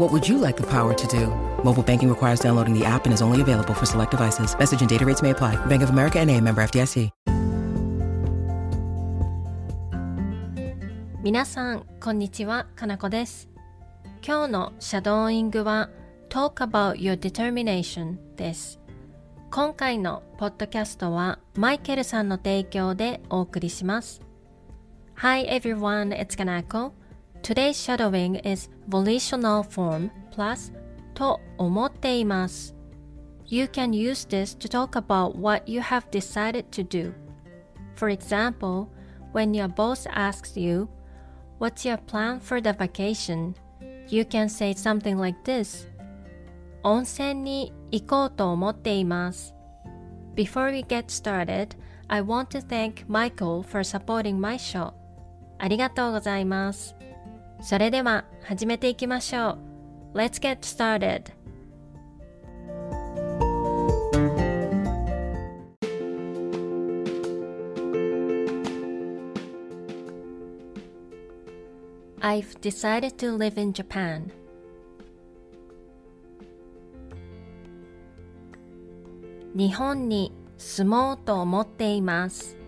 What would you like the power to do? Mobile banking requires downloading the app and is only available for select devices. Message and data rates may apply. Bank of America and a member FDIC. 皆さん、こんにちは、かなこです。今日のシャドーイングは Talk about your determination です。今回のポッドキャストはマイケルさんの提供でお送りします。Hi everyone, it's Kanako. Today's shadowing is volitional form plus と思っています。You can use this to talk about what you have decided to do. For example, when your boss asks you, What's your plan for the vacation? You can say something like this. 温泉に行こうと思っています。Before we get started, I want to thank Michael for supporting my show. ありがとうございます。 それでは始めていきましょう。Let's get started. I've decided to live in Japan. 日本に住もうと思っています。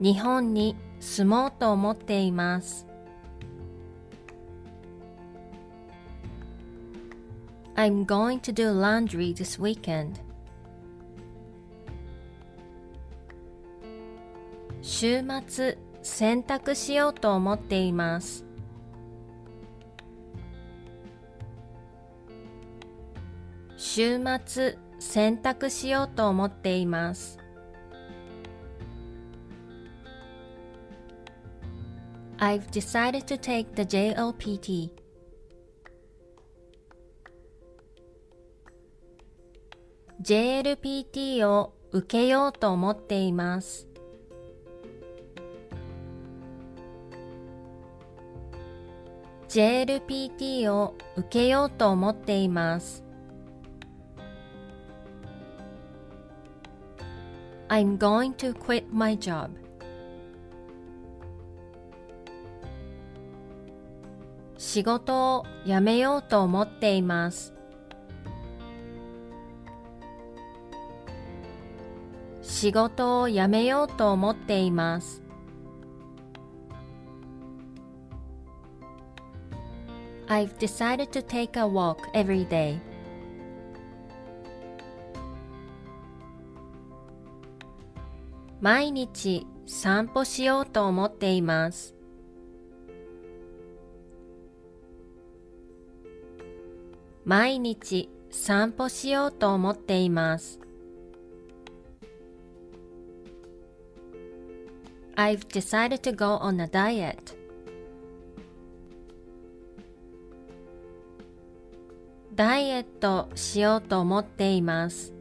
日本に住もうと思っています。I'm going to do laundry this weekend. 週末洗濯しようと思っています。週末洗濯しようと思っています。I've decided to take the JLPT.「JLPT を受けようと思っています。JLPT を受けようと思っています。I'm going to quit my job. 仕事を辞めようと思っています。仕事を辞めようと思っています。I've decided to take a walk every day. 毎日散歩しようと思っています。毎日散歩しようと思っています。I've decided to go on a diet. ダイエットしようと思っています。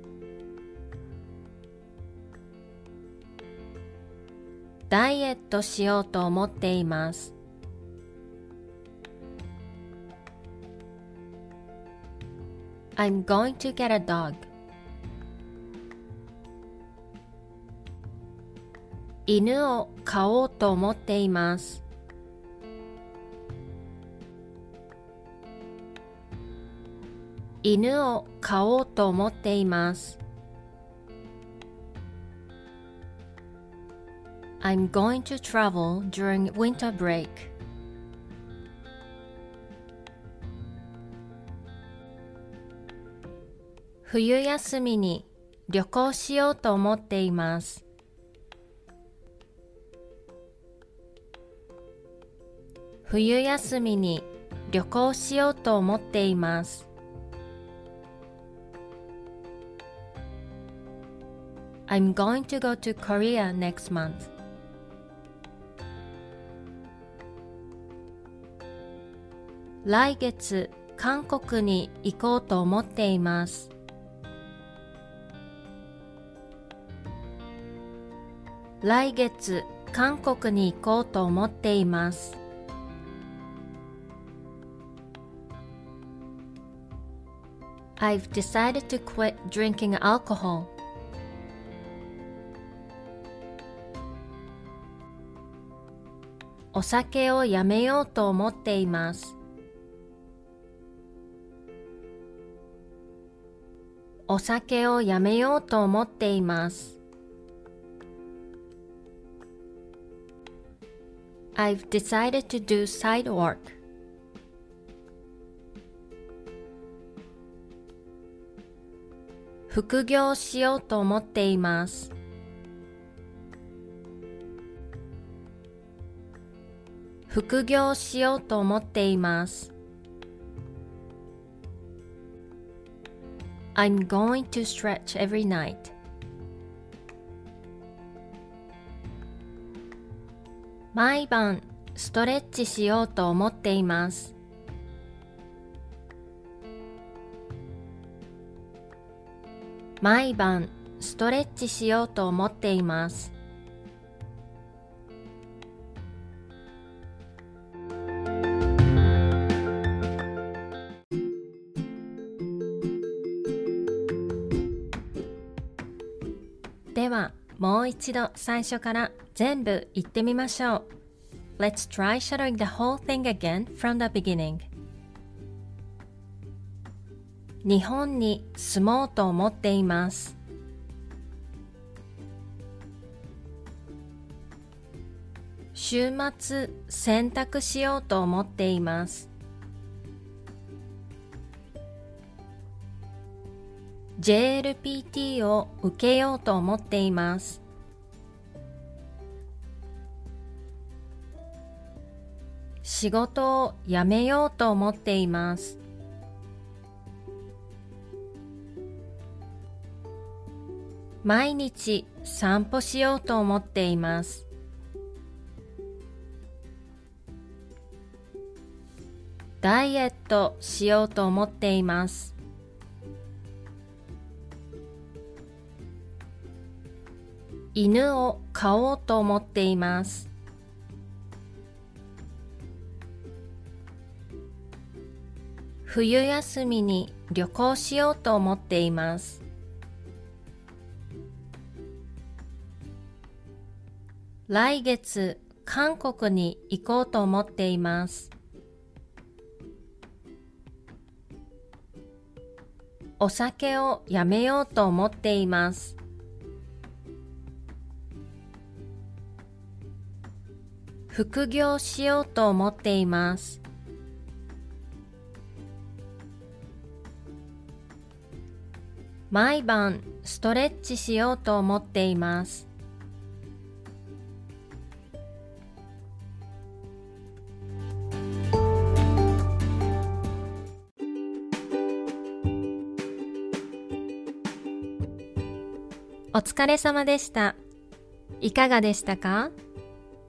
ダイエットしようと思っています。I'm going to get a dog. 犬を飼おうと思っています。犬を飼おうと思っています。I'm going to travel during winter break. 冬休みに旅行しようと思っています。冬休みに旅行しようと思っています。I'm going to go to Korea next month. 来月韓国に行こうと思っています。来月韓国に行こうと思っています。I've decided to quit drinking alcohol. お酒をやめようと思っています。お酒をやめようと思っています。I've decided to do side work. 副業しようと思っています。副業しようと思っています。I'm going to stretch every night. 毎晩ストレッチしようと思っています。毎晩ストレッチしようと思っています。ではもう一度最初から全部言ってみましょう。Let's try shadowing the whole thing again from the beginning. 日本に住もうと思っています。週末洗濯しようと思っています。JLPT を受けようと思っています。仕事を辞めようと思っています。毎日散歩しようと思っています。ダイエットしようと思っています。犬を飼おうと思っています。冬休みに旅行しようと思っています。来月韓国に行こうと思っています。お酒をやめようと思っています。副業しようと思っています。毎晩ストレッチしようと思っています。お疲れ様でした。いかがでしたか？